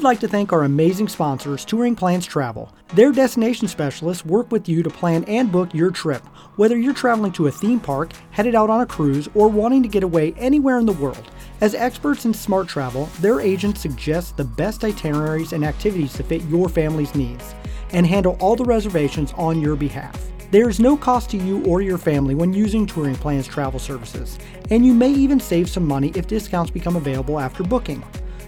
would like to thank our amazing sponsors, Touring Plans Travel. Their destination specialists work with you to plan and book your trip, whether you're traveling to a theme park, headed out on a cruise, or wanting to get away anywhere in the world. As experts in smart travel, their agents suggest the best itineraries and activities to fit your family's needs and handle all the reservations on your behalf. There is no cost to you or your family when using Touring Plans travel services, and you may even save some money if discounts become available after booking.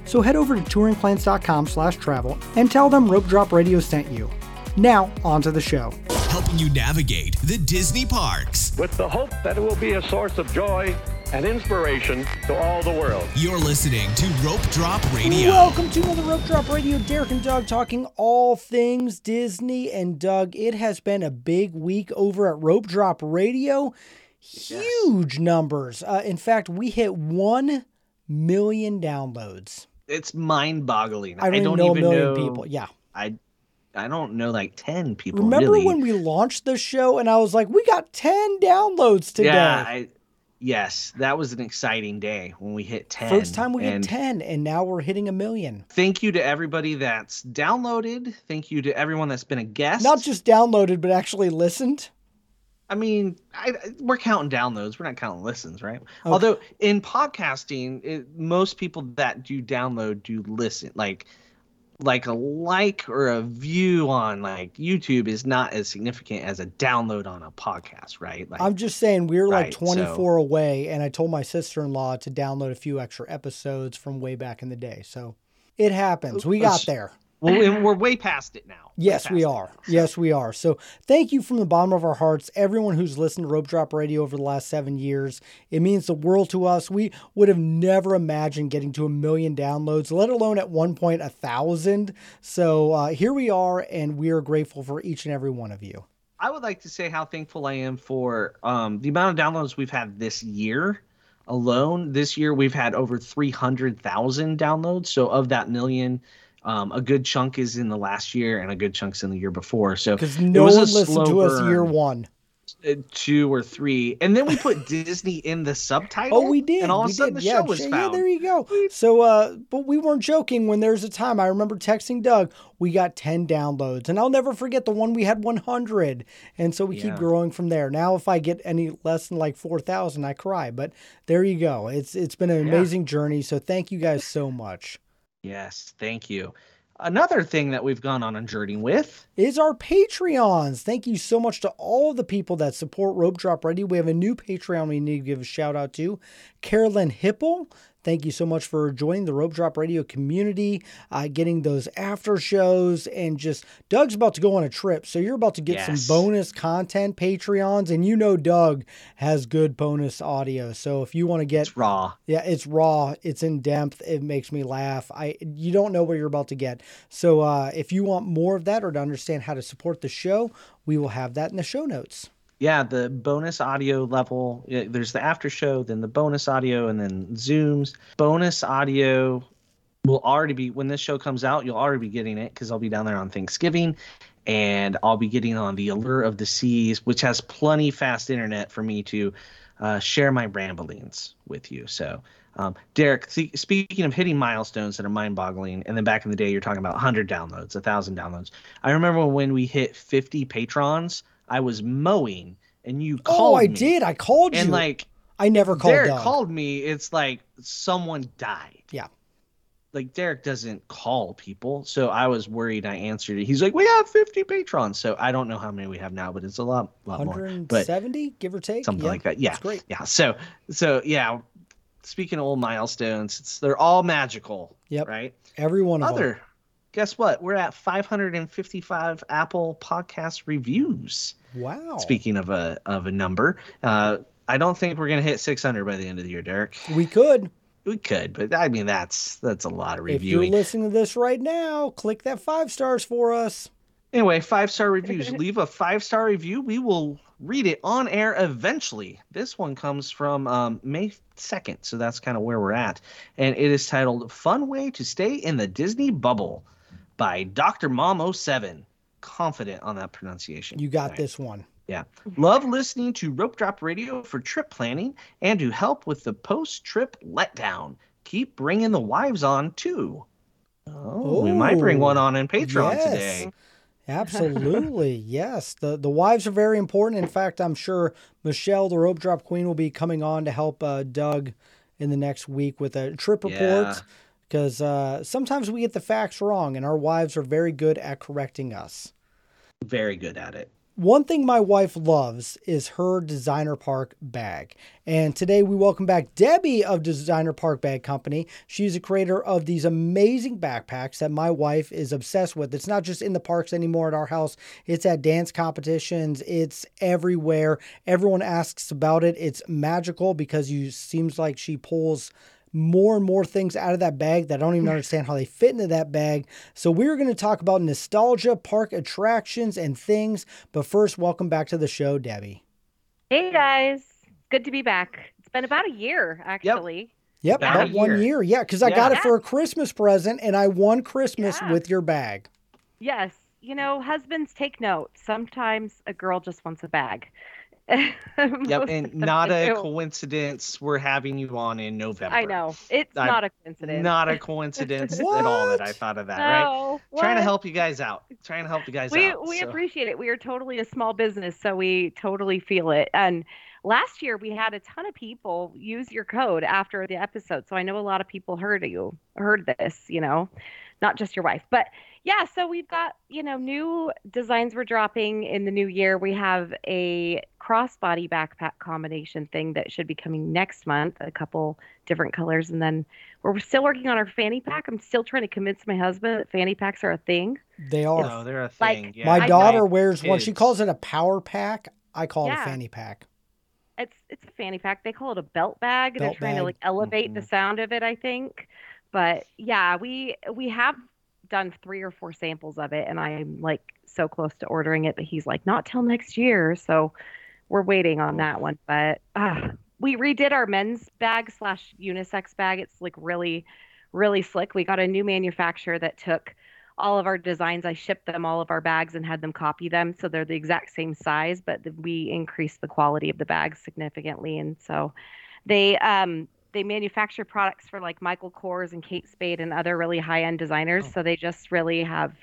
So head over to touringplans.com slash travel and tell them Rope Drop Radio sent you. Now, on to the show. Helping you navigate the Disney parks. With the hope that it will be a source of joy and inspiration to all the world. You're listening to Rope Drop Radio. Welcome to another Rope Drop Radio. Derek and Doug talking all things Disney. And Doug, it has been a big week over at Rope Drop Radio. Huge numbers. Uh, in fact, we hit 1 million downloads. It's mind-boggling. I don't, even know a million people. Yeah. I I don't know like 10 people. Remember really. when we launched the show and I was like, we got 10 downloads today? Yeah, I, yes, that was an exciting day when we hit 10. First time we hit 10, and now we're hitting a million. Thank you to everybody that's downloaded. Thank you to everyone that's been a guest. Not just downloaded, but actually listened. I mean, I, we're counting downloads. We're not counting listens, right? Although in podcasting, it, most people that do download do listen. Like, like a like or a view on like YouTube is not as significant as a download on a podcast, right? Like, I'm just saying we're like 24 so- away, and I told my sister in law to download a few extra episodes from way back in the day. So it happens. We got there. Well, and we're way past it now. Yes, we are. Yes, we are. So thank you from the bottom of our hearts, everyone who's listened to Rope Drop Radio over the last seven years. It means the world to us. We would have never imagined getting to a million downloads, let alone at one point a thousand. So uh, here we are, and we are grateful for each and every one of you. I would like to say how thankful I am for um, the amount of downloads we've had this year alone. This year we've had over 300,000 downloads. So of that million, um, a good chunk is in the last year and a good chunk's in the year before. So Because it no was one listened to us year one. uh, two or three, and then we put Disney in the subtitle. Oh, we did. and all of a sudden did. the yeah, show was yeah, found. there you go. So, uh, but we weren't joking when there's a time. I remember texting Doug. We got 10 downloads, and I'll never forget the one we had 100. And so we keep growing from there. Now, if I get any less than like 4,000, I cry. But there you go. It's it's been an Yeah. amazing journey. So thank you guys so much. Yes, thank you. Another thing that we've gone on a journey with is our Patreons. Thank you so much to all the people that support Rope Drop Radio. We have a new Patreon we need to give a shout out to. Carolyn Hipple. Thank you so much for joining the Rope Drop Radio community, uh, getting those after shows, and just Doug's about to go on a trip. So you're about to get Yes. some bonus content, Patreons, and you know Doug has good bonus audio. So if you want to get it's raw. yeah, it's raw. It's in depth. It makes me laugh. I you don't know what you're about to get. So uh, if you want more of that or to understand how to support the show, we will have that in the show notes. Yeah the bonus audio level there's the after show then the bonus audio and then zooms. Bonus audio will already be when this show comes out you'll already be getting it because i'll be down there on thanksgiving and i'll be getting on the allure of the seas which has plenty fast internet for me to uh, share my ramblings with you. So um, derek see, speaking of hitting milestones that are mind-boggling and then back in the day you're talking about 100 downloads 1000 downloads. I remember when we hit 50 patrons i was mowing and you oh, called Oh, I me. did. I called and you. And like I never called Derek Doug. called me. It's like someone died. Yeah. Like Derek doesn't call people, so I was worried. I answered it. He's like, "We have 50 patrons." So I don't know how many we have now, but it's a lot, lot more. But 170, give or take. something Yeah, like that. Yeah, That's great. yeah. So, so yeah. Speaking of old milestones, it's they're all magical. Yep. Right. Every one of Other. them. Guess what? We're at 555 Apple Podcast reviews. Wow. Speaking of a of a number, uh, I don't think we're gonna hit 600 by the end of the year, Derek. We could. We could, but I mean that's that's a lot of reviews. If you're listening to this right now, click that five stars for us. Anyway, five star reviews. Leave a five star review. We will read it on air eventually. This one comes from um, May second, so that's kind of where we're at, and it is titled "Fun Way to Stay in the Disney Bubble" by Doctor Mom 07 Confident on that pronunciation. You got Right. this one. Yeah. Love listening to Rope Drop Radio for trip planning and to help with the post trip letdown. Keep bringing the wives on too. Oh, we might bring one on in Patreon yes. today. Absolutely, yes. The the wives are very important. In fact, I'm sure Michelle, the rope drop queen, will be coming on to help uh, Doug in the next week with a trip report. Yeah. Because uh, sometimes we get the facts wrong, and our wives are very good at correcting us. Very good at it. One thing my wife loves is her Designer Park bag. And today we welcome back Debbie of Designer Park Bag Company. She's a creator of these amazing backpacks that my wife is obsessed with. It's not just in the parks anymore at our house, it's at dance competitions, it's everywhere. Everyone asks about it. It's magical because you seems like she pulls more and more things out of that bag that I don't even mm. understand how they fit into that bag. So we're going to talk about nostalgia, park attractions, and things. But first, welcome back to the show, Debbie. Hey guys, good to be back. It's been about a year actually. Yep, About about a one year. year. Yeah, because I got it for a Christmas present, and I won Christmas Yeah. with your bag. Yes, you know, husbands take note. Sometimes a girl just wants a bag. Yep, and not a coincidence we're having you on in November. I know. It's I'm not a coincidence. Not a coincidence at all that I thought of that, right? no, Trying to help you guys out. Trying to help you guys We out. we so- appreciate it. We are totally a small business, so we totally feel it. And last year we had a ton of people use your code after the episode. So I know a lot of people heard you heard this, you know, not just your wife. But yeah, so we've got, you know, new designs we're dropping in the new year. We have a crossbody backpack combination thing that should be coming next month, a couple different colors. And then we're still working on our fanny pack. I'm still trying to convince my husband that fanny packs are a thing. They are. No, they're a Like, thing. yeah. my I- daughter wears one. She calls it a power pack. I call it a fanny pack. it's it's a fanny pack. They call it a belt bag. They're Belt trying to like elevate the Mhm. sound of it, I think. But yeah, we we have done three or four samples of it, and I'm like so close to ordering it, but he's like, not till next year. So we're waiting on that one. But uh, we redid our men's bag slash unisex bag. It's like really, really slick. We got a new manufacturer that took all of our designs. I shipped them all of our bags and had them copy them. So they're the exact same size, but we increased the quality of the bags significantly. And so they, um, they manufacture products for like Michael Kors and Kate Spade and other really high end designers. Oh. So they just really have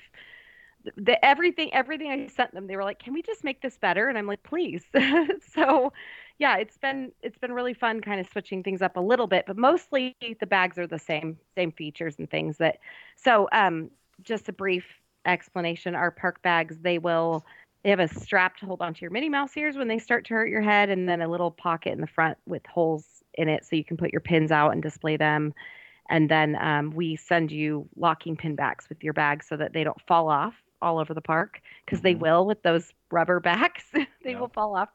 the everything everything I sent them, they were like, "Can we just make this better?" And I'm like, "Please." so, yeah, it's been it's been really fun, kind of switching things up a little bit, but mostly the bags are the same same features and things that. So, um, just a brief explanation: our park bags they will they have a strap to hold onto your Minnie Mouse ears when they start to hurt your head, and then a little pocket in the front with holes in it so you can put your pins out and display them. And then um, we send you locking pin backs with your bag so that they don't fall off all over the park because they Mhm. will with those rubber backs. they will fall off.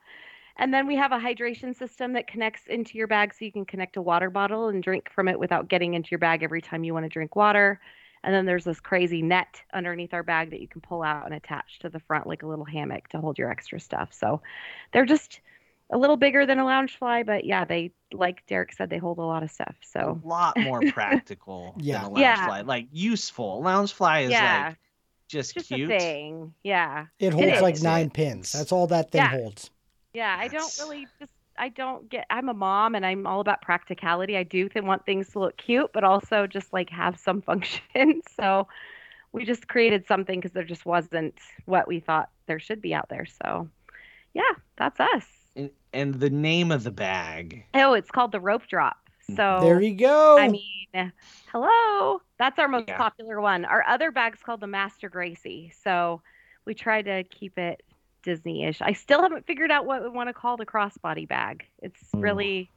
And then we have a hydration system that connects into your bag so you can connect a water bottle and drink from it without getting into your bag every time you want to drink water. And then there's this crazy net underneath our bag that you can pull out and attach to the front like a little hammock to hold your extra stuff. So they're just a little bigger than a Loungefly, but yeah, they like Derek said, they hold a lot of stuff. So a lot more practical Yeah. than a lounge Yeah. fly. Like useful. Loungefly is yeah, like just, just cute. a thing. Yeah. It It holds like is. nine pins. That's all that thing Yeah. holds. Yeah, I don't really just I don't get I'm a mom and I'm all about practicality. I do th- want things to look cute but also just like have some function. So we just created something because there just wasn't what we thought there should be out there. So yeah, that's us. And, and the name of the bag. Oh, it's called the rope drop. Mm-hmm. So There you go. I mean, hello. That's our most Yeah. popular one. Our other bag's called the Master Gracey. So we try to keep it Disney-ish. I still haven't figured out what we want to call the crossbody bag. It's Ooh. really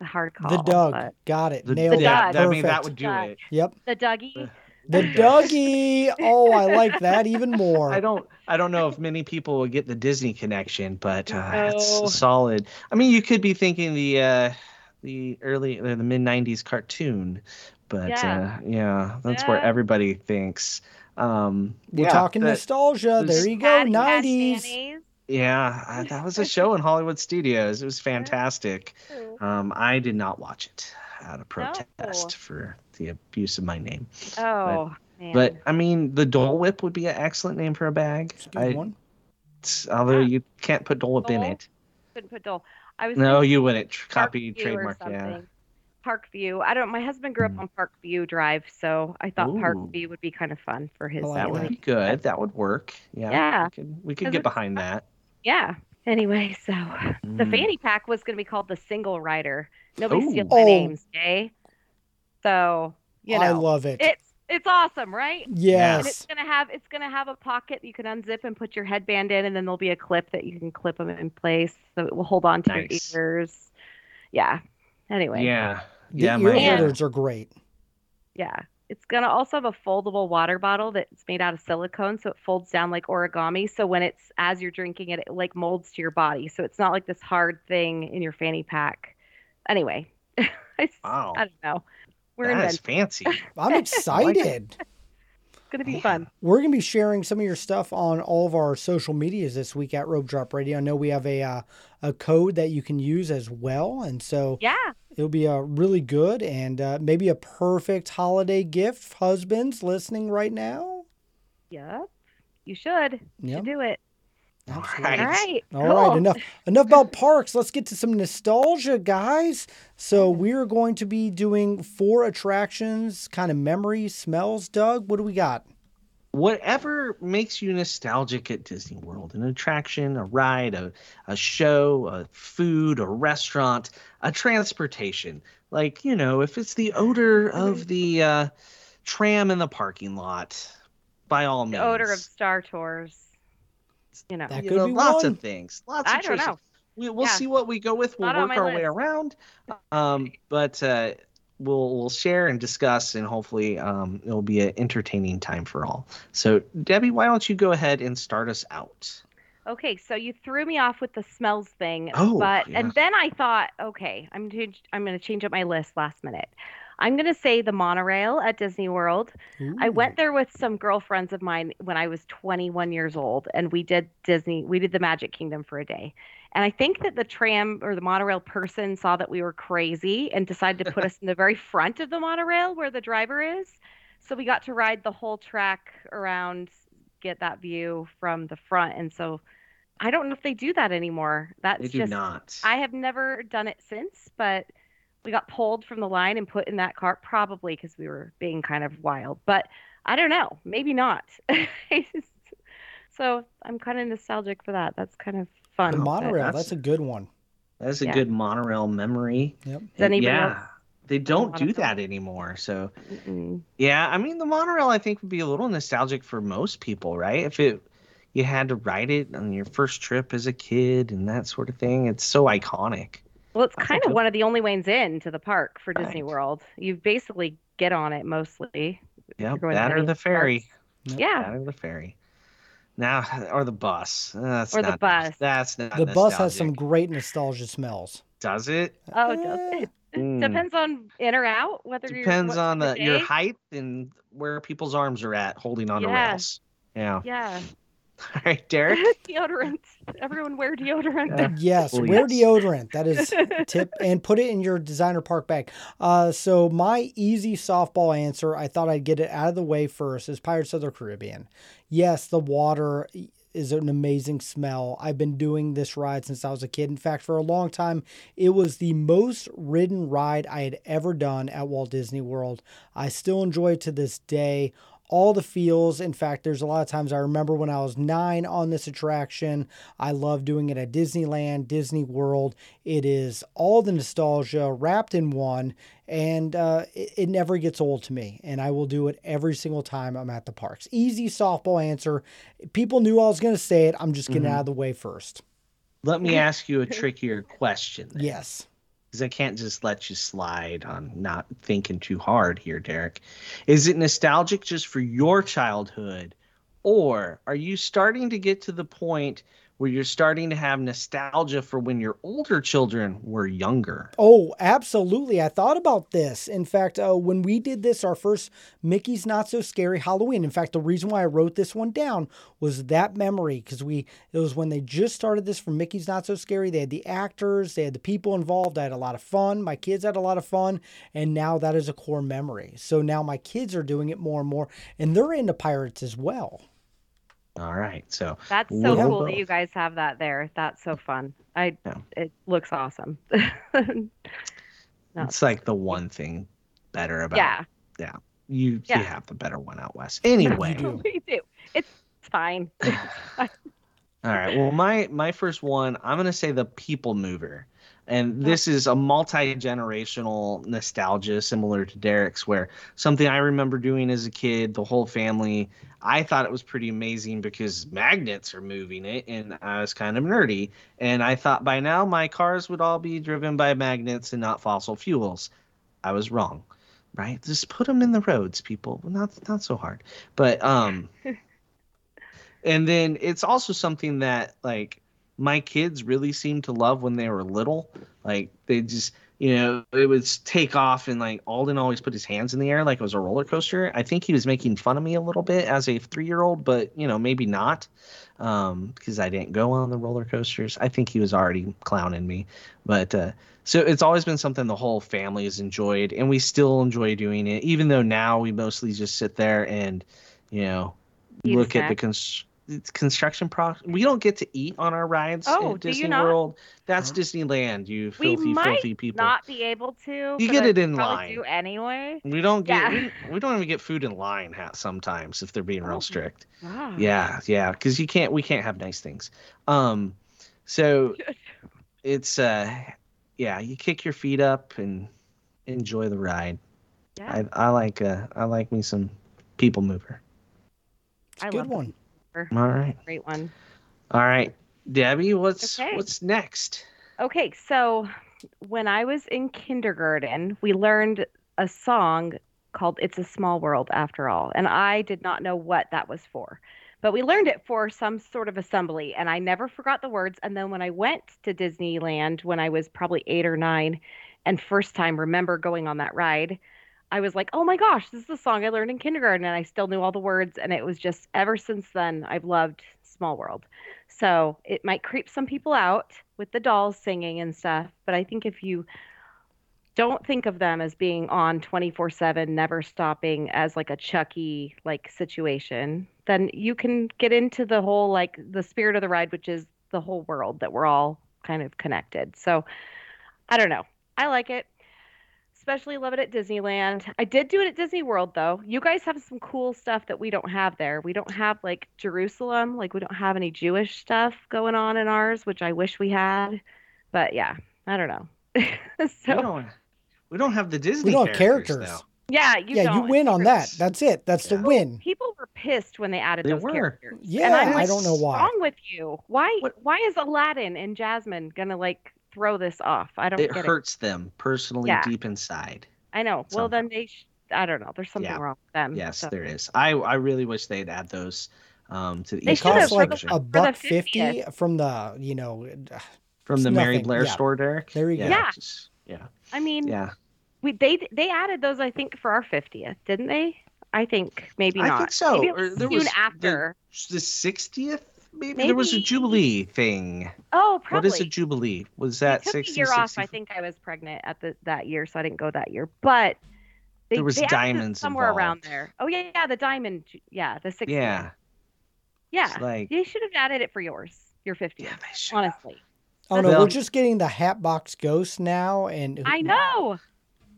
a hard call. the Doug. Got it. The, Nailed yeah, it. Doug. I mean that would do Doug. it. Yep. The Dougie. Uh, The Dougie. Oh, I like that even more. I don't I don't know if many people will get the Disney connection, but uh, No. it's solid. I mean, you could be thinking the uh, the early or the mid '90s cartoon, but Yeah. uh, yeah, that's where everybody thinks. Um, We're yeah, talking that- nostalgia. There you go. Patti Mayonnaise. Yeah, uh, that was a show in Hollywood Studios. It was fantastic. Um, I did not watch it out of protest for the abuse of my name. Oh, man. But I mean, the Dole Whip would be an excellent name for a bag. It's a good I- one. although Yeah. you can't put Dole Whip in it. couldn't put Dole. I was No, you wouldn't. Tr- Copy View trademark. Yeah. something. Parkview. I don't. My husband grew up Mm. on Parkview Drive, so I thought Ooh. Parkview would be kind of fun for his. I That family. would be good. That would work. Yeah. Yeah. We could, we could 'Cause get it's- behind that. Yeah. Anyway, so the Mm. fanny pack was going to be called the single rider. Nobody Ooh. steals my Oh. names, Jay. So you know, I love it. it's it's awesome, right? And yes. it's gonna have it's gonna have a pocket you can unzip and put your headband in, and then there'll be a clip that you can clip them in place, so it will hold on to Nice. your ears. Yeah. Anyway. Yeah. The Yeah. ear My, Yeah. holders are great. Yeah. It's gonna also have a foldable water bottle that's made out of silicone, so it folds down like origami. So when it's as you're drinking it, it like molds to your body. So it's not like this hard thing in your fanny pack. Anyway, I, s- Wow. I don't know. We're that is fancy. I'm excited. It's gonna be Man. fun. We're going to be sharing some of your stuff on all of our social medias this week at Rope Drop Radio. I know we have a uh, a code that you can use as well, and so Yeah. it'll be a really good and uh, maybe a perfect holiday gift. Husbands listening right now. Yep. You should. You Yep. should do it. Absolutely. All right. All right, cool. enough enough about parks. Let's get to some nostalgia, guys. So we're going to be doing four attractions, kind of memory smells. Doug, what do we got? Whatever makes you nostalgic at Disney World, an attraction, a ride, a, a show, a food, a restaurant, a transportation. Like, you know, if it's the odor of the uh, tram in the parking lot, by all means. The odor of Star Tours. You know. That you could know, be lots one. of things. Lots I of don't choices. know. We, we'll Yeah. see what we go with. We'll Not work my our way around. Um, but uh, we'll we'll share and discuss, and hopefully um, it'll be an entertaining time for all. So, Debbie, why don't you go ahead and start us out? Okay, so you threw me off with the smells thing, Oh, but yeah. and then I thought, okay, I'm change, I'm going to change up my list last minute. I'm going to say the monorail at Disney World. I went there with some girlfriends of mine when I was 21 years old, and we did Disney. We did the Magic Kingdom for a day. And I think that the tram or the monorail person saw that we were crazy and decided to put us in the very front of the monorail where the driver is. So we got to ride the whole track around, get that view from the front. And so I don't know if they do that anymore. That's They do just not. I have never done it since, but we got pulled from the line and put in that cart probably because we were being kind of wild. But I don't know, maybe not. so I'm kind of nostalgic for that. That's kind of fun. the monorail. that's- That's a good one. That's a Yeah. good monorail memory. Yep. Does yeah, else they don't do that anymore. So, Mm-mm. yeah, I mean, the monorail I think would be a little nostalgic for most people, right? If it you had to ride it on your first trip as a kid and that sort of thing, it's so iconic. Well, it's kind of one of the only ways in to the park for Disney World. You basically get on it mostly. Yep, going that or the ferry. parks. Yep. Yeah. That or the ferry. Now, or the bus. Uh, That's Or the bus. That's not. The bus has some great nostalgia smells. Does it? Oh, does Eh, it? Mm. Depends on in or out. Whether you're Depends on time the, your height and where people's arms are at holding on to Yeah. rails. Yeah. Yeah. All right, Derek. deodorant. Everyone wear deodorant. Yeah. Yes, Please. wear deodorant. That is tip and put it in your designer park bag. Uh, so my easy softball answer, I thought I'd get it out of the way first, is Pirates of the Caribbean. Yes, the water is an amazing smell. I've been doing this ride since I was a kid. In fact, for a long time, it was the most ridden ride I had ever done at Walt Disney World. I still enjoy it to this day all the feels. In fact, there's a lot of times I remember when I was nine on this attraction. I love doing it at Disneyland, Disney World. It is all the nostalgia wrapped in one, and uh, it, it never gets old to me. And I will do it every single time I'm at the parks. Easy softball answer. People knew I was going to say it. I'm just getting Mhm. out of the way first. Let me ask you a trickier question. then. Yes. Because I can't just let you slide on not thinking too hard here, Derek. Is it nostalgic just for your childhood, or are you starting to get to the point where you're starting to have nostalgia for when your older children were younger? Oh, absolutely. I thought about this. In fact, uh, when we did this, our first Mickey's Not So Scary Halloween. In fact, the reason why I wrote this one down was that memory because we it was when they just started this for Mickey's Not So Scary. They had the actors, they had the people involved. I had a lot of fun. My kids had a lot of fun, and now that is a core memory. So now my kids are doing it more and more, and they're into pirates as well. All right, so That's so We'll cool that you guys have that there. That's so fun. I Yeah. it looks awesome. No. It's like the one thing better about yeah, you. Yeah. You have the better one out west. Anyway, we do. It's fine. It's fine. All right. Well, my my first one, I'm gonna say the People Mover, and this is a multi generational nostalgia similar to Derek's, where something I remember doing as a kid, the whole family. I thought it was pretty amazing because magnets are moving it, and I was kind of nerdy, and I thought by now my cars would all be driven by magnets and not fossil fuels. I was wrong, right? Just put them in the roads, people. Not not so hard, but um and then it's also something that like my kids really seemed to love when they were little. Like they just you know it would take off and like alden always put his hands in the air like it was a roller coaster. I think he was making fun of me a little bit as a three year old but you know maybe not um because i didn't go on the roller coasters. I think he was already clowning me. But uh so it's always been something the whole family has enjoyed and we still enjoy doing it even though now we mostly just sit there and you know look at the cons- it's construction pro we don't get to eat on our rides Oh, at do you disney not? world that's disneyland you we filthy might filthy people not be able to. You get it in line. Do anyway. we don't get Yeah. we, we don't even get food in line ha- sometimes if they're being Oh. real strict Wow. yeah yeah because you can't we can't have nice things um so it's uh yeah you kick your feet up and enjoy the ride Yeah. i, I like uh i like me some people mover It's a I good love the one. All right Great one. all right debbie what's Okay. what's next Okay, so when I was in kindergarten, we learned a song called It's a Small World After All. And I did not know what that was for. But we learned it for some sort of assembly, and I never forgot the words. And then when I went to Disneyland when I was probably eight or nine, and first time remember going on that ride, I was like, oh my gosh, this is a song I learned in kindergarten, and I still knew all the words. And it was just ever since then, I've loved Small World. So it might creep some people out with the dolls singing and stuff, but I think if you don't think of them as being on 24/7 never stopping as like a Chucky like situation, then you can get into the whole like the spirit of the ride which is the whole world that we're all kind of connected. So I don't know. I like it. Especially love it at Disneyland. I did do it at Disney World though. You guys have some cool stuff that we don't have there. We don't have like Jerusalem, like we don't have any Jewish stuff going on in ours, which I wish we had. But yeah, I don't know. we so don't we don't have the disney We don't have characters, characters. though. yeah, you yeah, don't. you win on that. That's it. That's the win. People were pissed when they added They those were. characters. Yeah, and I'm like, I don't know why. what's wrong with you? Why? What- Why is Aladdin and Jasmine gonna like throw this off? I don't it get hurts them personally Yeah. deep inside. I know. Well, then they. Sh- I don't know. There's something Yeah. wrong with them. yes so- there is i i really wish they'd add those um to the They It East should've costs Coast for like version. a buck fifty from the you know. from the it's Mary. Blair Yeah. store, Derek. There you go. Yeah. just- yeah, I mean, yeah. we they they added those. I think for our 50th, didn't they? I think maybe not. I not. think so. Maybe Or there soon was after. The sixtieth, maybe? there was a jubilee thing. Oh, probably. What is a jubilee? Was They that took sixty? a year off. I think I was pregnant at the that year, so I didn't go that year. But they, There was they diamonds somewhere around there. Oh yeah, yeah, the diamond. Yeah, the 60th. Yeah, yeah. it's like You should have added it for yours, your 50th. yeah, they should. honestly, Oh no, we're just getting the Hatbox Ghost now, and I know.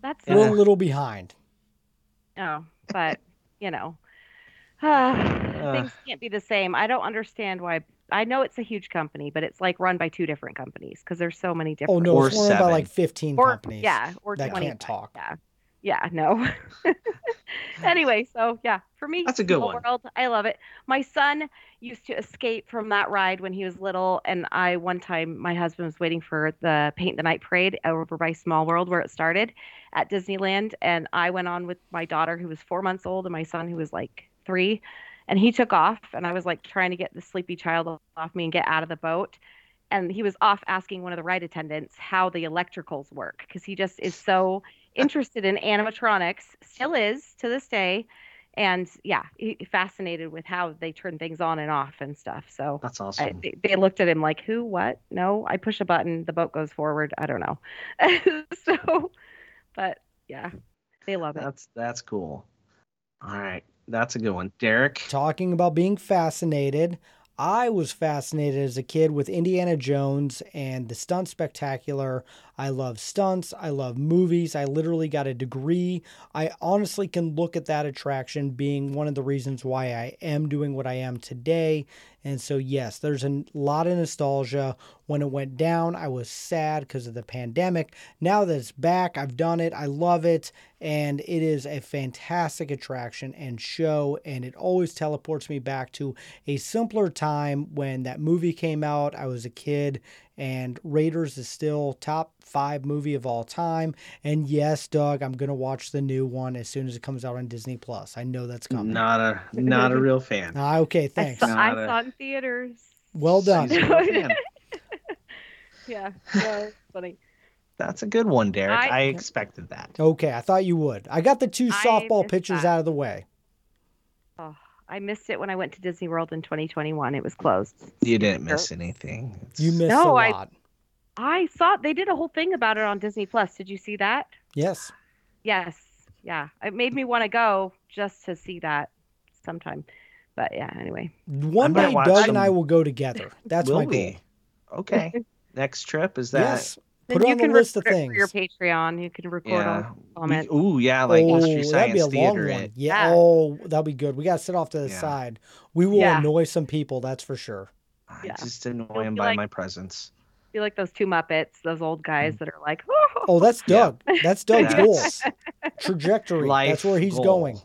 That's we're Yeah. a little behind. Oh, but you know, things can't be the same. I don't understand why. I know it's a huge company, but it's like run by two different companies because there's so many oh, different. Oh no, Or it's run by like fifteen or companies. yeah, or that 20 can't talk. Yeah, yeah, no. anyway, so yeah, for me, That's a good one. World, I love it. My son used to escape from that ride when he was little, and I one time my husband was waiting for the Paint the Night parade over by Small World where it started at Disneyland, and I went on with my daughter who was four months old and my son who was like three, and he took off, and I was like trying to get the sleepy child off me and get out of the boat. And he was off asking one of the ride attendants how the electricals work because he just is so interested in animatronics, still is to this day. And yeah, he, fascinated with how they turn things on and off and stuff. So That's I, awesome. they, they looked at him like, who, what? No, I push a button, the boat goes forward. I don't know. so, but yeah, they love it. That's that's cool. All right, that's a good one, Derek. Talking about being fascinated, I was fascinated as a kid with Indiana Jones and the stunt spectacular. I love stunts. I love movies. I literally got a degree. I honestly can look at that attraction being one of the reasons why I am doing what I am today. And so, yes, there's a lot of nostalgia. When it went down, I was sad because of the pandemic. Now that it's back, I've done it. I love it. And it is a fantastic attraction and show. And it always teleports me back to a simpler time when that movie came out. I was a kid and Raiders is still top five movie of all time. And yes, Doug, I'm gonna watch the new one as soon as it comes out on Disney Plus. I know that's coming. Not a not a real fan. Ah, okay, I thanks. saw, Not I a- saw it in theaters. Well done. She's a real fan. Yeah, yeah, it's funny. That's a good one, Derek. I, I- expected that. Okay, I thought you would. I got the two softball pitchers that. out of the way. I missed it when I went to Disney World in 2021. It was closed. You didn't miss anything. It's- You missed No, a I- lot. I I saw they did a whole thing about it on Disney Plus. Did you see that? Yes. Yes. Yeah. It made me want to go just to see that sometime. But yeah, anyway. One day, Doug some- and I will go together. That's Will my goal. we? Okay. Next trip is that? Yes. Then Put it you on the can list of record things. for your Patreon. You can record Yeah. all comments. We, ooh, yeah, like oh, Mystery that'd Science be a long one. Yeah. Yeah. Oh, that'll be good. We got to sit off to the Yeah. side. We will Yeah. annoy some people. That's for sure. I Yeah. just annoy You'll him by like- my presence. I feel like those two Muppets, those old Mm. guys that are like, oh, Oh, that's Yeah. Doug. That's Doug's That's goal. Trajectory. life That's where he's goal. going.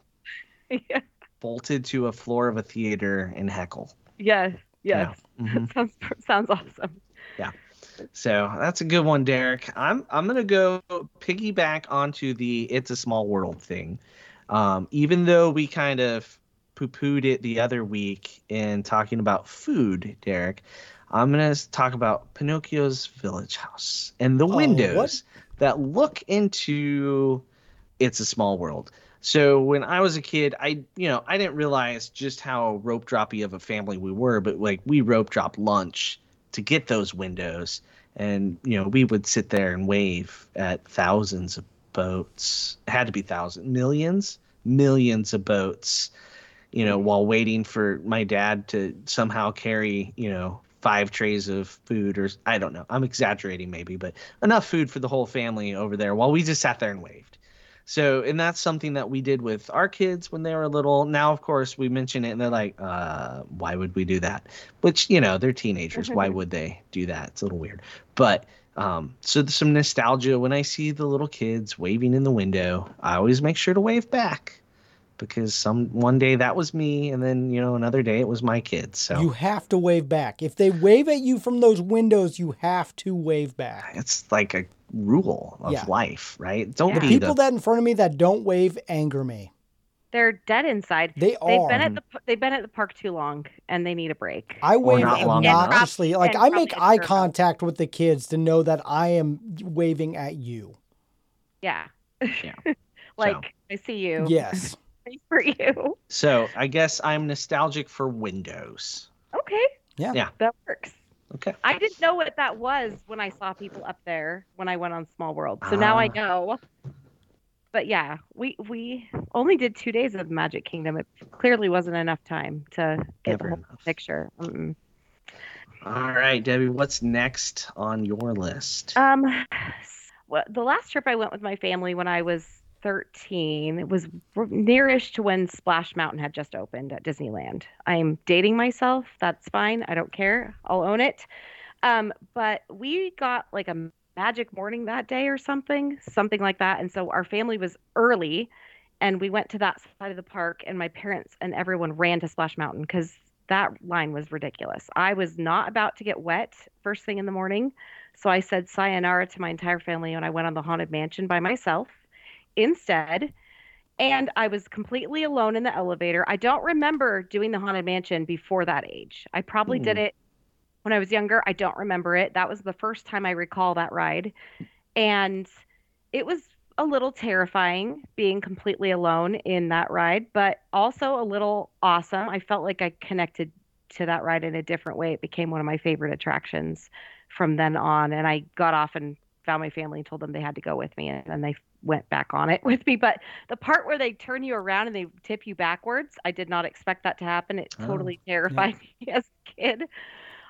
yeah. Bolted to a floor of a theater in Heckle. yes, yes. Yeah. Mhm. sounds sounds awesome. So that's a good one, Derek. I'm I'm gonna go piggyback onto the "It's a Small World" thing. Um, even though we kind of poo-pooed it the other week in talking about food, Derek, I'm gonna talk about Pinocchio's village house and the Oh, what? windows that look into "It's a Small World." So when I was a kid, I you know I didn't realize just how rope droppy of a family we were, but like we rope drop lunch to get those windows, and you know we would sit there and wave at thousands of boats. It had to be thousands, millions, millions of boats. You know, while waiting for my dad to somehow carry you know five trays of food or I don't know. I'm exaggerating maybe, but enough food for the whole family over there while we just sat there and waved. So, and that's something that we did with our kids when they were little. Now, of course, we mention it and they're like, uh, why would we do that? Which, you know, they're teenagers. Why would they do that? It's a little weird. But, um, so some nostalgia when I see the little kids waving in the window. I always make sure to wave back because some one day that was me, and then you know another day it was my kids. So You have to wave back. If they wave at you from those windows, you have to wave back. it's like a rule of Yeah. life, right? Don't Yeah. The people the that in front of me that don't wave anger me. They're dead inside. They They've are. been at the they've been at the park too long and they need a break. I wave not long enough. obnoxiously. Like I make eye a turbo. contact with the kids to know that I am waving at you. Yeah. Yeah. like I see you. Yes. Pray for you. So I guess I'm nostalgic for Windows. Okay. Yeah. Yeah. That works. Okay. I didn't know what that was when I saw people up there when I went on Small World. So now I Ah. know. But yeah, we we only did two days of Magic Kingdom. It clearly wasn't enough time to get Never the whole enough. picture. Mm-mm. All right, Debbie, what's next on your list? Um, well, the last trip I went with my family when I was 13, it was nearish to when Splash Mountain had just opened at Disneyland. I'm dating myself. That's fine. I don't care. I'll own it. Um, but we got like a magic morning that day or something, something like that. And so our family was early and we went to that side of the park and my parents and everyone ran to Splash Mountain because that line was ridiculous. I was not about to get wet first thing in the morning. So I said sayonara to my entire family and I went on the Haunted Mansion by myself instead. And I was completely alone in the elevator. I don't remember doing the Haunted Mansion before that age. I probably did Hmm. it when I was younger. I don't remember it. That was the first time I recall that ride. And it was a little terrifying being completely alone in that ride, but also a little awesome. I felt like I connected to that ride in a different way. It became one of my favorite attractions from then on. And I got off and found my family and told them they had to go with me. And then they went back on it with me. But the part where they turn you around and they tip you backwards, I did not expect that to happen. It Oh, totally terrified me as a kid.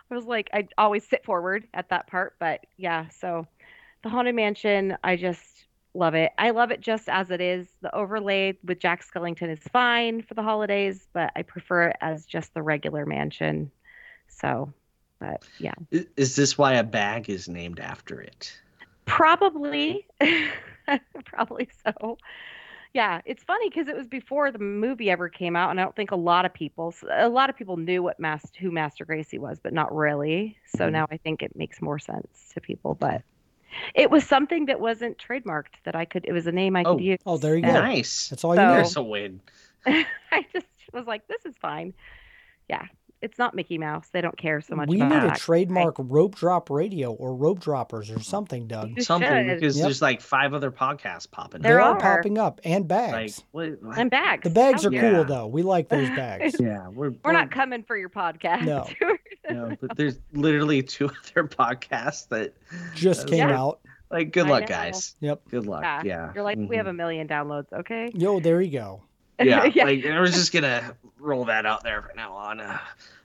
I was like, I always sit forward at that part, but yeah. So, the Haunted Mansion, I just love it. I love it just as it is. The overlay with Jack Skellington is fine for the holidays, but I prefer it as just the regular mansion. So, but yeah. Is this why a bag is named after it? Probably. Probably so. Yeah, it's funny because it was before the movie ever came out, and I don't think a lot of people, a lot of people knew what Master, who Master Gracey was, but not really. So Mhm. now I think it makes more sense to people. But it was something that wasn't trademarked that I could. It was a name I Oh. could use. Oh, there you go. Nice. That's all you So- need. There's a win. I just was like, this is fine. Yeah, it's not Mickey Mouse. They don't care so much. About it. We about need a that. trademark rope drop radio or rope droppers or something, Doug. You Something should. because Yep. there's like five other podcasts popping. There They up. are are. popping up and Like bags. what? what- And bags. the bags are dare cool though. We like those bags. Yeah, we're We're not coming for your podcast. No. No, but there's literally two other podcasts that Just That's came Yeah. out. like good I luck, know. guys. Yep. Good luck. yeah. Yeah. You're like, we mm-hmm. have a million downloads, okay? Yo, there you go. Yeah, Yeah. Like I was just gonna roll that out there from now on. Uh,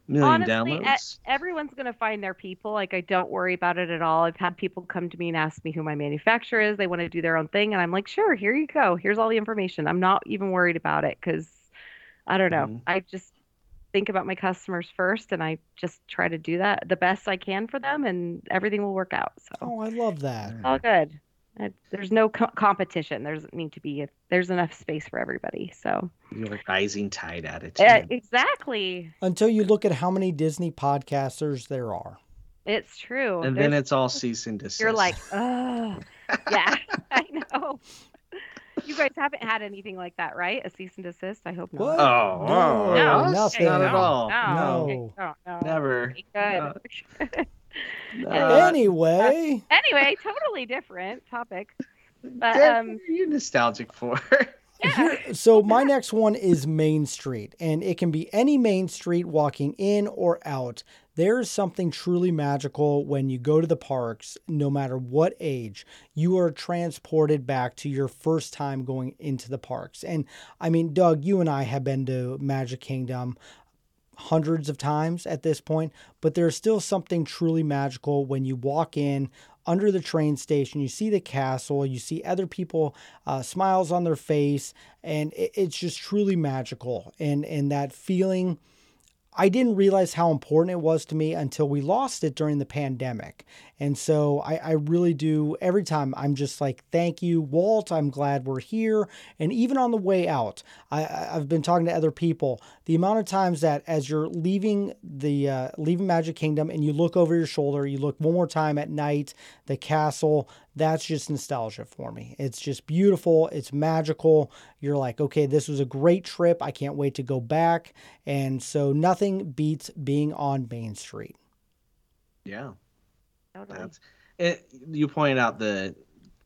million Honestly, downloads. Everyone's going to find their people. Like, I don't worry about it at all. I've had people come to me and ask me who my manufacturer is. They want to do their own thing. And I'm like, sure, here you go. Here's all the information. I'm not even worried about it because I don't know. Mhm. I just think about my customers first and I just try to do that the best I can for them and everything will work out. So, Oh, I love that. all good. Uh, There's no co- competition. There doesn't need to be. there's enough space for everybody. So, Your rising tide attitude. uh, exactly. Until you look at how many Disney podcasters there are. It's true. and There's then it's all cease and desist. You're like, oh, yeah, I know. You guys haven't had anything like that, right? A cease and desist? I hope not. What? oh, No, No, us? nothing. not at all. No, No. no, no. Never. Okay, Good. No. anyway, anyway, totally different topic. But Dad, um, what are you nostalgic for? here, so my next one is Main Street, and it can be any Main Street walking in or out. There is something truly magical when you go to the parks, no matter what age, you are transported back to your first time going into the parks. And I mean, Doug, you and I have been to Magic Kingdom hundreds of times at this point, but there's still something truly magical when you walk in under the train station, you see the castle, you see other people, uh, smiles on their face, and it, it's just truly magical. And and that feeling, I didn't realize how important it was to me until we lost it during the pandemic. And so I, I really do every time I'm just like, thank you, Walt. I'm glad we're here. And even on the way out, I, I've been talking to other people. The amount of times that as you're leaving the uh, leaving Magic Kingdom and you look over your shoulder, you look one more time at night, the castle. That's just nostalgia for me. It's just beautiful. It's magical. You're like, okay, this was a great trip. I can't wait to go back. And so nothing beats being on Main Street. yeah. Totally. That's it. You pointed out the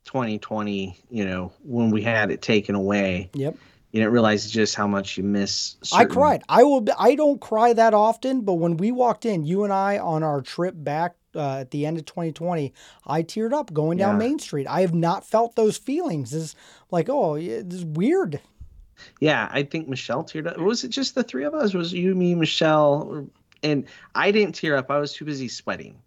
2020, you know, when we had it taken away, Yep. you didn't realize just how much you miss. I cried. I will. Be, I don't cry that often, but when we walked in, you and I on our trip back uh, at the end of 2020, I teared up going down Yeah. Main Street. I have not felt those feelings. It's like, oh, it's weird. Yeah, I think Michelle teared up. Was it just the three of us? Was it you, me, Michelle, and I didn't tear up. I was too busy sweating.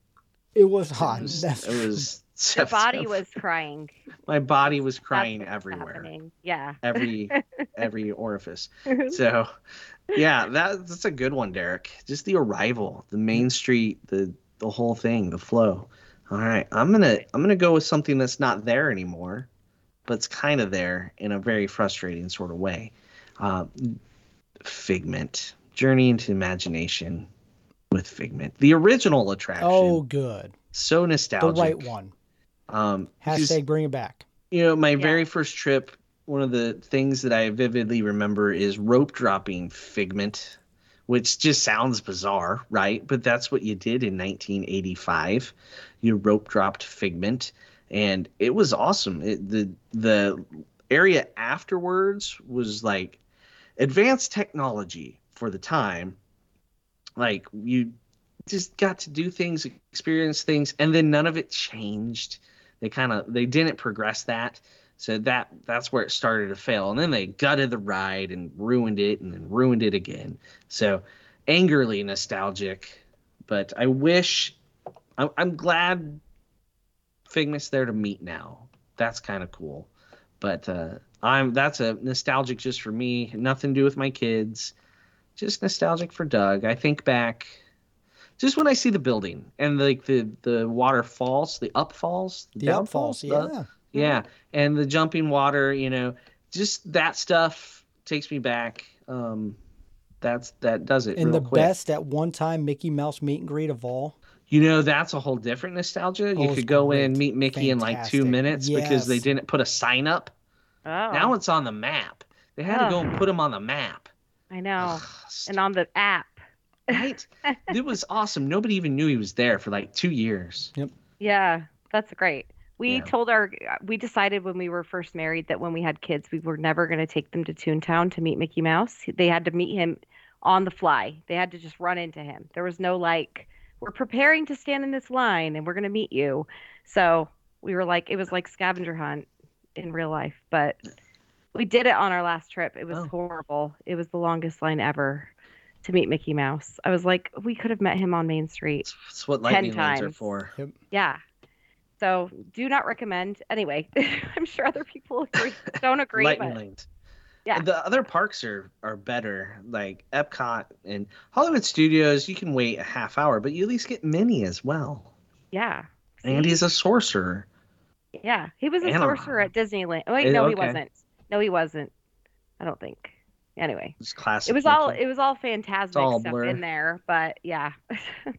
It was hot. It was. That's It was Your body was crying. My body was crying what everywhere. happening. Yeah. Every every orifice. So, yeah, that, that's a good one, Derek. Just the arrival, the main street, the the whole thing, the flow. All right, I'm gonna I'm gonna go with something that's not there anymore, but it's kind of there in a very frustrating sort of way. Uh, Figment, Journey into Imagination with Figment, the original attraction. oh, good. so nostalgic. The nostalgic. right one. Um, just- Hashtag bring it back. you know, my Yeah. very first trip, one of the things that I vividly remember is rope dropping Figment, which just sounds bizarre, right? But that's what you did in 1985. You rope dropped Figment, and it was awesome. It, the the area afterwards was like advanced technology for the time. Like you just got to do things, experience things, and then none of it changed they kind of they didn't progress that so that that's where it started to fail and then they gutted the ride and ruined it and then ruined it again so angrily nostalgic but I wish. I'm, I'm glad Figment's there to meet now. That's kind of cool. But uh, I'm that's a nostalgic just for me. Nothing to do with my kids. Just nostalgic for Doug. I think back just when I see the building and like the the waterfalls, the upfalls, The downfalls, upfalls, the- yeah. yeah, and the jumping water, you know, just that stuff takes me back. Um, that's that does it. And the quick. best at one time Mickey Mouse meet and greet of all. You know, that's a whole different nostalgia. Oh, you could go in, meet Mickey in like two Fantastic. minutes because they didn't put a sign up. Oh, Now it's on the map. They had to go and put him on the map. I know. Ugh, And on the app. right? it was awesome. Nobody even knew he was there for like two years. Yep. Yeah, that's great. We Yeah. told our, we decided when we were first married that when we had kids, we were never going to take them to Toontown to meet Mickey Mouse. They had to meet him on the fly. They had to just run into him. There was no like, we're preparing to stand in this line and we're going to meet you. So we were like, it was like scavenger hunt in real life, but we did it on our last trip. It was Oh. horrible. It was the longest line ever to meet Mickey Mouse. I was like, we could have met him on Main Street. That's what 10 lightning lanes are times. for. Yeah. So do not recommend. Anyway, I'm sure other people agree, don't agree. lightning but lanes. Yeah. The other parks are are better, like Epcot and Hollywood Studios. You can wait a half hour, but you at least get Minnie as well. yeah. And he's a sorcerer. Yeah. He was a Anaheim. sorcerer at Disneyland. Oh, wait, Eh, no, he okay. wasn't. No, he wasn't. I don't think. Anyway, It's classic. it was all it was all fantastic all stuff blur. in there, but yeah.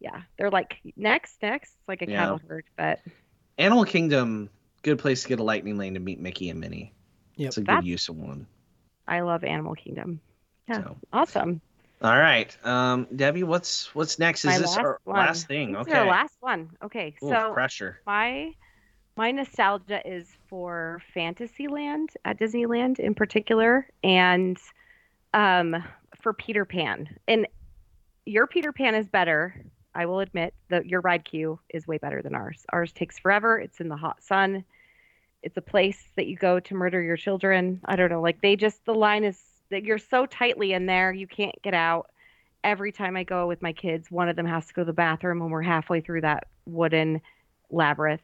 yeah. They're like next, next. It's like a Yeah. cattle herd, but Animal Kingdom. Good place to get a lightning lane to meet Mickey and Minnie. Yeah, It's a good use of one. I love Animal Kingdom. Yeah. So. Awesome. All right, um, Debbie, what's what's next? Is My this last our one. last thing? This is Okay. our last one. Okay. Ooh, so pressure. my my nostalgia is for Fantasyland at Disneyland in particular, and um, for Peter Pan. And your Peter Pan is better. I will admit that your ride queue is way better than ours. Ours takes forever. It's in the hot sun. It's a place that you go to murder your children. I don't know. Like they just the line is that you're so tightly in there you can't get out. Every time I go with my kids, one of them has to go to the bathroom when we're halfway through that wooden labyrinth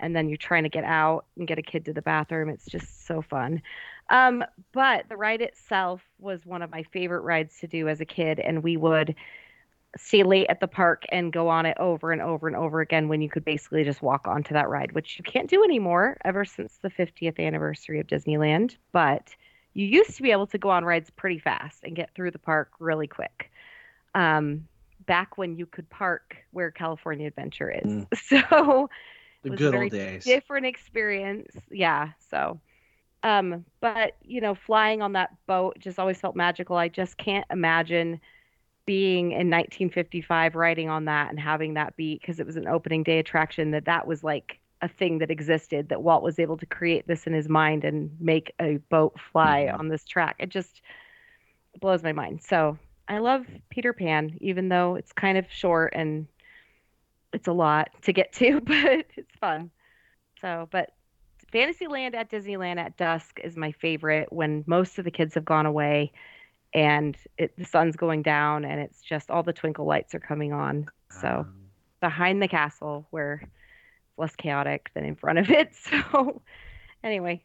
and then you're trying to get out and get a kid to the bathroom. It's just so fun. Um, but the ride itself was one of my favorite rides to do as a kid, and we would stay late at the park and go on it over and over and over again when you could basically just walk onto that ride, which you can't do anymore ever since the 50th anniversary of Disneyland. But you used to be able to go on rides pretty fast and get through the park really quick. Um, back when you could park where California Adventure is. Mm. So The good old days. different experience. Yeah. So, um, but you know, flying on that boat just always felt magical. I just can't imagine being in 1955 riding on that and having that be because it was an opening day attraction that that was like a thing that existed that Walt was able to create this in his mind and make a boat fly Mhm. on this track. It just blows my mind. So I love Peter Pan, even though it's kind of short and it's a lot to get to, but it's fun. So, but Fantasyland at Disneyland at dusk is my favorite when most of the kids have gone away and it, the sun's going down and it's just all the twinkle lights are coming on. So, Um, behind the castle where it's less chaotic than in front of it. So, anyway,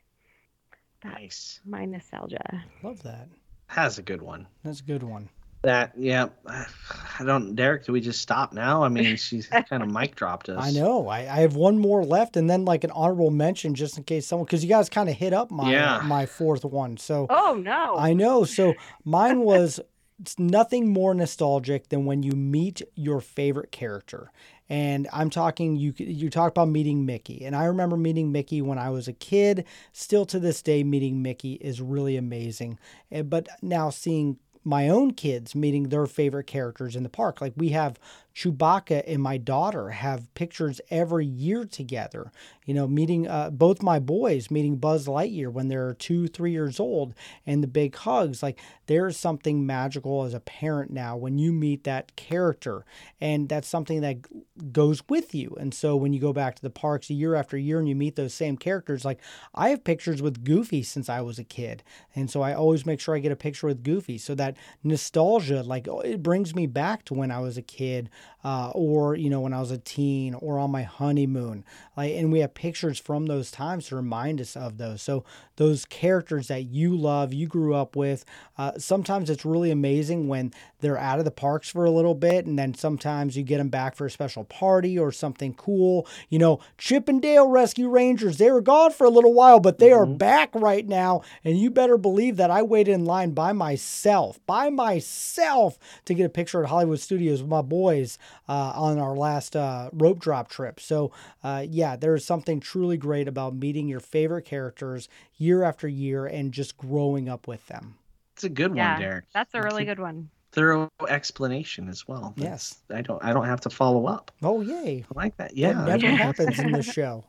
nice. my nostalgia. Love that. Has a good one. That's a good one. That yeah. I don't. Derek, do we just stop now? I mean, she's kind of mic dropped us. I know. I, I have one more left, and then like an honorable mention just in case someone, because you guys kind of hit up my Yeah. my fourth one. So Oh no. I know. So mine was it's nothing more nostalgic than when you meet your favorite character. And I'm talking you you talk about meeting Mickey. And I remember meeting Mickey when I was a kid. Still to this day meeting Mickey is really amazing. Eh, But now seeing my own kids meeting their favorite characters in the park. Like we have Chewbacca and my daughter have pictures every year together. You know, meeting uh, both my boys, meeting Buzz Lightyear when they're two, three years old, and the big hugs. Like there's something magical as a parent now when you meet that character, and that's something that goes with you. And so when you go back to the parks year after year and you meet those same characters, like I have pictures with Goofy since I was a kid, and so I always make sure I get a picture with Goofy so that nostalgia. Like oh, it brings me back to when I was a kid, uh, or you know when I was a teen, or on my honeymoon. Like, and we have pictures from those times to remind us of those. So those characters that you love, you grew up with. Uh, sometimes it's really amazing when they're out of the parks for a little bit, and then sometimes you get them back for a special party or something cool. You know, Chip and Dale Rescue Rangers, they were gone for a little while, but they are back right now. And you better believe that I waited in line by myself, by myself, to get a picture at Hollywood Studios with my boys uh, on our last uh, rope drop trip. So, uh, yeah, there is something truly great about meeting your favorite characters year after year and just growing up with them. It's a good Yeah, one, Derek. that's a It's really good one. thorough explanation as well. Yes. I don't I don't have to follow up. Oh, yay. I like that. Yeah. That never happens in this show.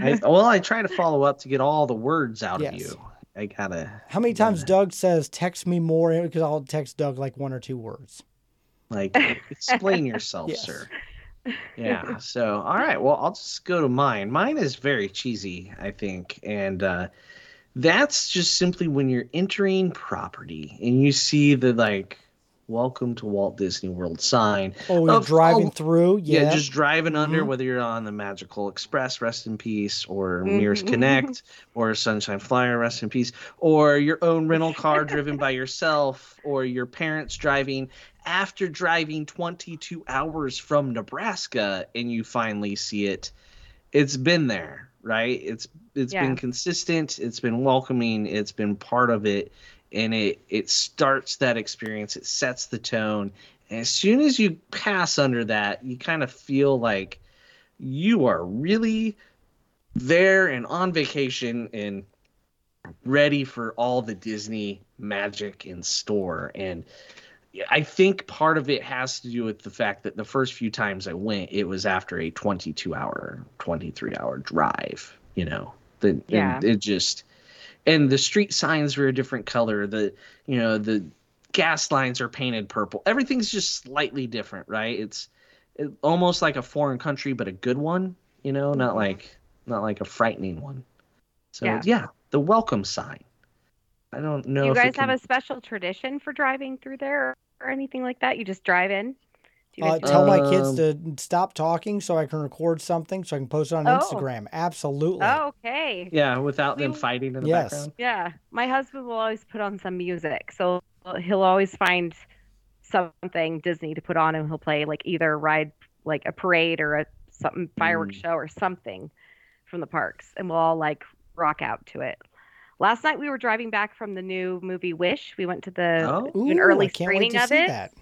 I, well, I try to follow up to get all the words out Yes. of you. I gotta How many times Doug says, text me more? Because I'll text Doug like one or two words. Like explain yourself, Yes. sir. Yeah. So, all right. Well, I'll just go to mine. Mine is very cheesy, I think, and uh, that's just simply when you're entering property and you see the like "Welcome to Walt Disney World" sign. Oh, you're Of- driving oh, through? Yeah, Yeah. just driving under, Mhm. whether you're on the Magical Express, rest in peace, or Mears Mhm. Connect, or Sunshine Flyer, rest in peace, or your own rental car driven by yourself, or your parents driving after driving 22 hours from Nebraska and you finally see it. It's been there, right? It's it's Yeah. been consistent, it's been welcoming, it's been part of it, and it it starts that experience, it sets the tone. And as soon as you pass under that, you kind of feel like you are really there and on vacation and ready for all the Disney magic in store. And I think part of it has to do with the fact that the first few times I went, it was after a 22 hour, 23 hour drive, you know, the, Yeah. and it just, and the street signs were a different color. The, you know, the gas lines are painted purple. Everything's just slightly different, right? It's it, almost like a foreign country, but a good one, you know, not Mhm. like, not like a frightening one. So Yeah. yeah, the welcome sign. I don't know Do you guys have a special tradition for driving through there or anything like that? You just drive in? Do you Uh, guys do tell my Um, kids to stop talking so I can record something so I can post it on Oh. Instagram. Absolutely. Oh, okay. Yeah, without them fighting in the Yes. background. Yeah, my husband will always put on some music, so he'll always find something Disney to put on, and he'll play like either ride like a parade or a something fireworks Mm. show or something from the parks, and we'll all like rock out to it. Last night we were driving back from the new movie Wish. We went to the Oh. to an Ooh, early I can't wait screening to of see it, that.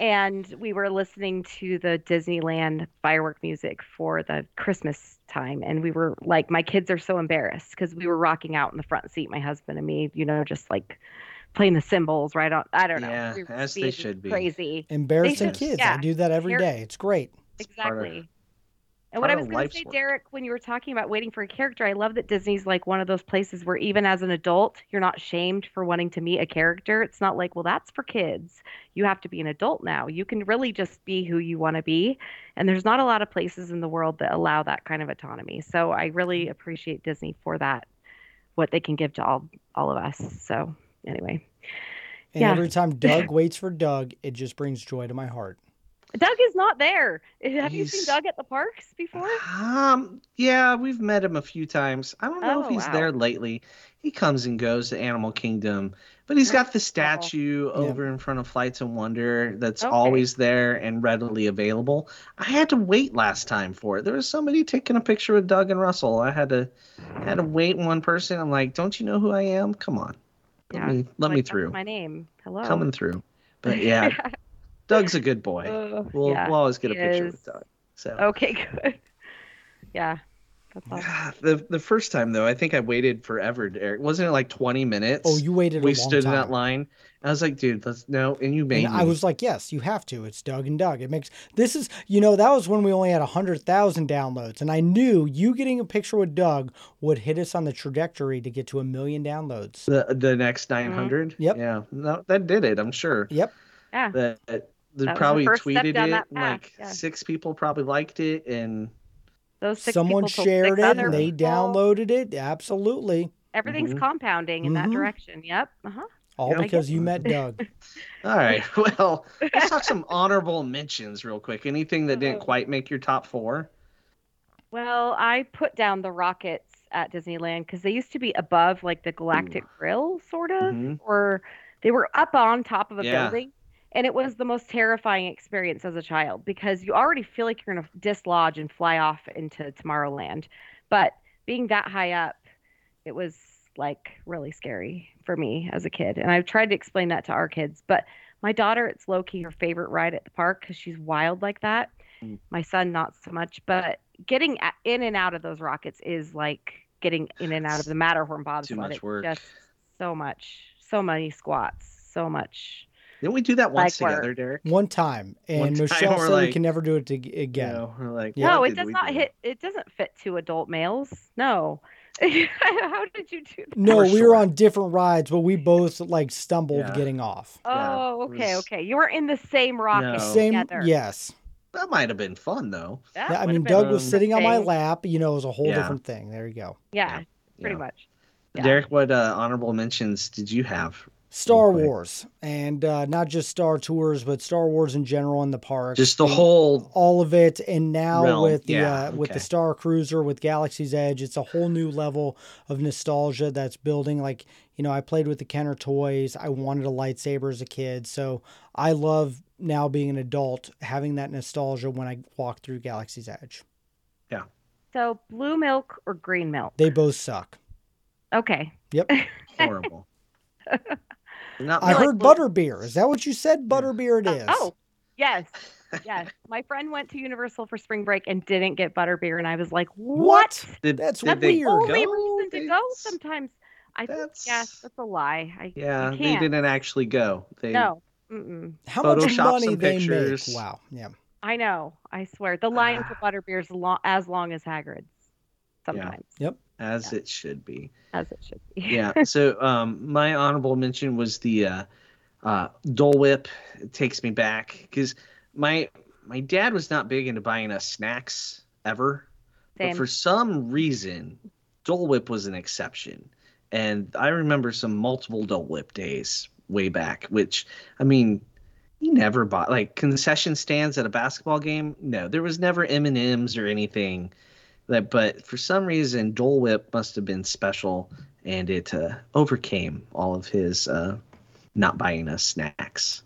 And we were listening to the Disneyland firework music for the Christmas time. And we were like, my kids are so embarrassed because we were rocking out in the front seat, my husband and me, you know, just like playing the cymbals right on. I don't know. Yeah, we as they should be. Crazy. Embarrassing should- kids. I do that every Here- day. It's great. It's Exactly. And what I was going to say, work. Derek, when you were talking about waiting for a character, I love that Disney's like one of those places where even as an adult, you're not shamed for wanting to meet a character. It's not like, well, that's for kids. You have to be an adult now. You can really just be who you want to be. And there's not a lot of places in the world that allow that kind of autonomy. So I really mm-hmm. appreciate Disney for that, what they can give to all all of us. So anyway, And Yeah. every time Doug waits for Doug, it just brings joy to my heart. Doug is not there. Have you seen Doug at the parks before? Um, yeah, we've met him a few times. I don't know Oh, if he's wow. there lately. He comes and goes to Animal Kingdom, but he's got the Oh. statue over in front of Flights of Wonder that's Okay. always there and readily available. I had to wait last time for it. There was somebody taking a picture with Doug and Russell. I had to had to wait one person. I'm like, don't you know who I am? Come on, let Yeah. me let Like, me through. My name. Hello. Coming through. But yeah, Doug's a good boy. Uh, We'll yeah, we'll always get a picture is. with Doug. So Okay, good. Yeah. That's awesome. The the first time though, I think I waited forever, Derek. Wasn't it like 20 minutes? Oh, you waited a we long stood time. in that line. I was like, dude, let's no, and you made And me. I was like, yes, you have to. It's Doug and Doug. It makes this is you know that was when we only had hundred thousand downloads, and I knew you getting a picture with Doug would hit us on the trajectory to get to a million downloads. the the next 900. Yep. Yeah, no, that did it. I'm sure. Yep. Yeah. That that- they That was the probably tweeted it. Like yeah. six people probably liked it, and Those six Someone people shared six it and they people. downloaded it. Absolutely. Everything's Mhm. compounding in that Mhm. direction. Yep. Uh huh. All Yeah. because you met Doug. All right. Well, let's talk some honorable mentions real quick. Anything that didn't quite make your top four? Well, I put down the rockets at Disneyland because they used to be above like the Galactic Grill, sort of, Mhm. or they were up on top of a Yeah. building. And it was the most terrifying experience as a child because you already feel like you're going to dislodge and fly off into Tomorrowland. But being that high up, it was like really scary for me as a kid. And I've tried to explain that to our kids. But my daughter, it's low key her favorite ride at the park because she's wild like that. Mm. My son, not so much. But getting in and out of those rockets is like getting in and out of the Matterhorn bobsled. much work. Just so much, so many squats, so much. Didn't we do that once Like together, Derek? One time, and One time Michelle we're said we can never do it again. No, we're like, no, it does not do? hit. It doesn't fit two adult males. No. How did you do that? No, We're were on different rides, but we both like stumbled Yeah. getting off. Oh, it okay, was- okay. You were in the same rocket No. Same, together. yes. That might have been fun though. That I mean, Doug was sitting on my lap. You know, it was a whole Yeah. different thing. There you go. Yeah, pretty Yeah. much. Yeah. Derek, what uh, honorable mentions did you have? Star quick. Wars, and uh, not just Star Tours, but Star Wars in general in the park. Just the whole. all of it and now Realm, with the yeah, uh, with the star cruiser with galaxy's edge it's a whole new level of nostalgia that's building like you know i played with the kenner toys i wanted a lightsaber as a kid so i love now being an adult having that nostalgia when i walk through galaxy's edge Yeah. So, blue milk or green milk? they both suck Okay. yep Horrible. Not i like heard blue- butterbeer is that what you said butterbeer it is Oh, yes. Yes. My friend went to Universal for spring break and didn't get butterbeer. And I was like, what? Did, That's did weird. they Weird. Only go? reason to They- go sometimes. I think, That's- yes, that's a lie. I, Yeah, you they didn't actually go. They, No. Mm-mm. how much Photoshop money they pictures. make wow yeah I know. I swear. The line for Ah. butterbeer is lo- as long as Hagrid's. Sometimes, as it should be. as it should be. yeah. So um, my honorable mention was the uh, uh, Dole Whip. It takes me back because my my dad was not big into buying us snacks ever, but for some reason, Dole Whip was an exception. And I remember some multiple Dole Whip days way back, which I mean, you never bought like concession stands at a basketball game. No, there was never M and M's or anything. That, but for some reason, Dole Whip must have been special, and it uh, overcame all of his uh, not buying us snacks.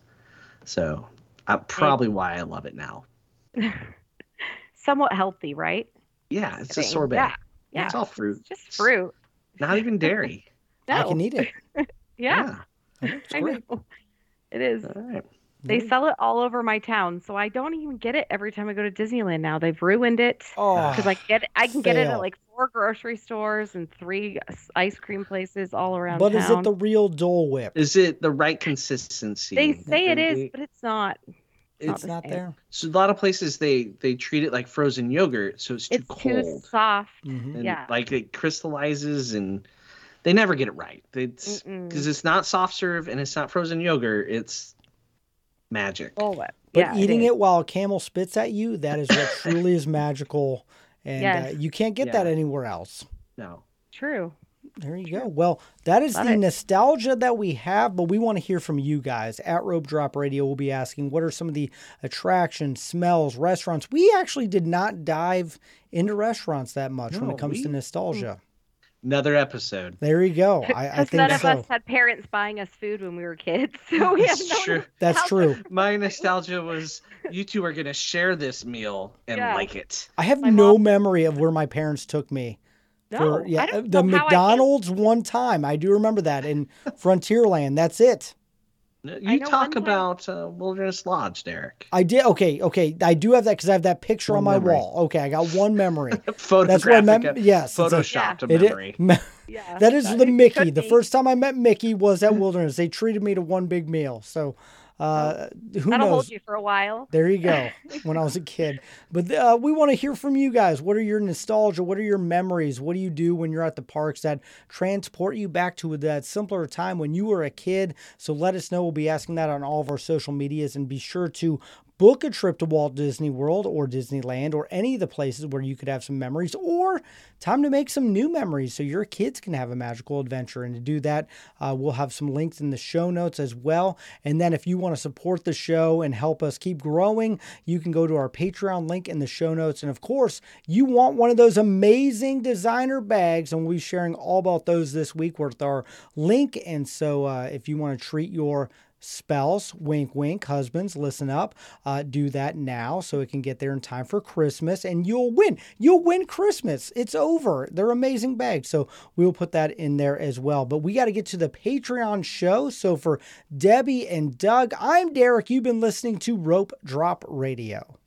So, uh, probably why I love it now. Somewhat healthy, right? Yeah, it's a sorbet. Yeah. Yeah. It's all fruit. It's just fruit. Not even dairy. No. i can eat it Yeah. it's I know. It is. All right. They sell it all over my town, so I don't even get it every time I go to Disneyland now. They've ruined it oh because I get it, I can get it at like four grocery stores and three ice cream places all around but town. is it the real dole whip Is it the right consistency? They say it is, They- but it's not. It's the not there So a lot of places they they treat it like frozen yogurt, so it's too It's cold. too soft. Mhm. and Yeah. like it crystallizes and they never get it right. It's because it's not soft serve and it's not frozen yogurt. It's magic. Roll it. But yeah, eating is. it, while a camel spits at you, that is what truly is magical. And Yes. uh, you can't get that anywhere else. No. True. There you go. Well, that is Love the it. nostalgia that we have, but we want to hear from you guys. At Rope Drop Radio, we'll be asking what are some of the attractions, smells, restaurants. We actually did not dive into restaurants that much when it comes to nostalgia. Another episode. There you go. I, I think none of so. us had parents buying us food when we were kids, so we have That's no. true. That's true. My nostalgia was you two are gonna share this meal and Yeah. like it. I have My no mom- memory of where my parents took me. No, for, yeah, I don't the know how I McDonald's one time. I do remember that in Frontierland. That's it. You talk one time- about uh, Wilderness Lodge, Derek. I did. Okay, okay. I do have that because I have that picture One on my memory. wall. Okay, I got one memory. Photographic. That's what I meant. Yes, it's a- Photoshopped a is- memory. me- Yeah, that is that- the Mickey. The first time I met Mickey was at Wilderness. They treated me to one big meal. So Uh, who That'll knows? hold you for a while. There you go. when I was a kid. But uh, we want to hear from you guys. What are your nostalgia? What are your memories? What do you do when you're at the parks that transport you back to that simpler time when you were a kid? So let us know. We'll be asking that on all of our social medias and be sure to book a trip to Walt Disney World or Disneyland or any of the places where you could have some memories or time to make some new memories so your kids can have a magical adventure. And to do that, uh, we'll have some links in the show notes as well. And then if you want to support the show and help us keep growing, you can go to our Patreon link in the show notes. And of course, you want one of those amazing designer bags, and we'll be sharing all about those this week with our link. And so uh, if you want to treat your spouse, wink, wink, husbands, listen up. Uh, do that now so it can get there in time for Christmas and you'll win. You'll win Christmas. It's over. They're amazing bags. So we'll put that in there as well. But we got to get to the Patreon show. So for Debbie and Doug, I'm Derek. You've been listening to Rope Drop Radio.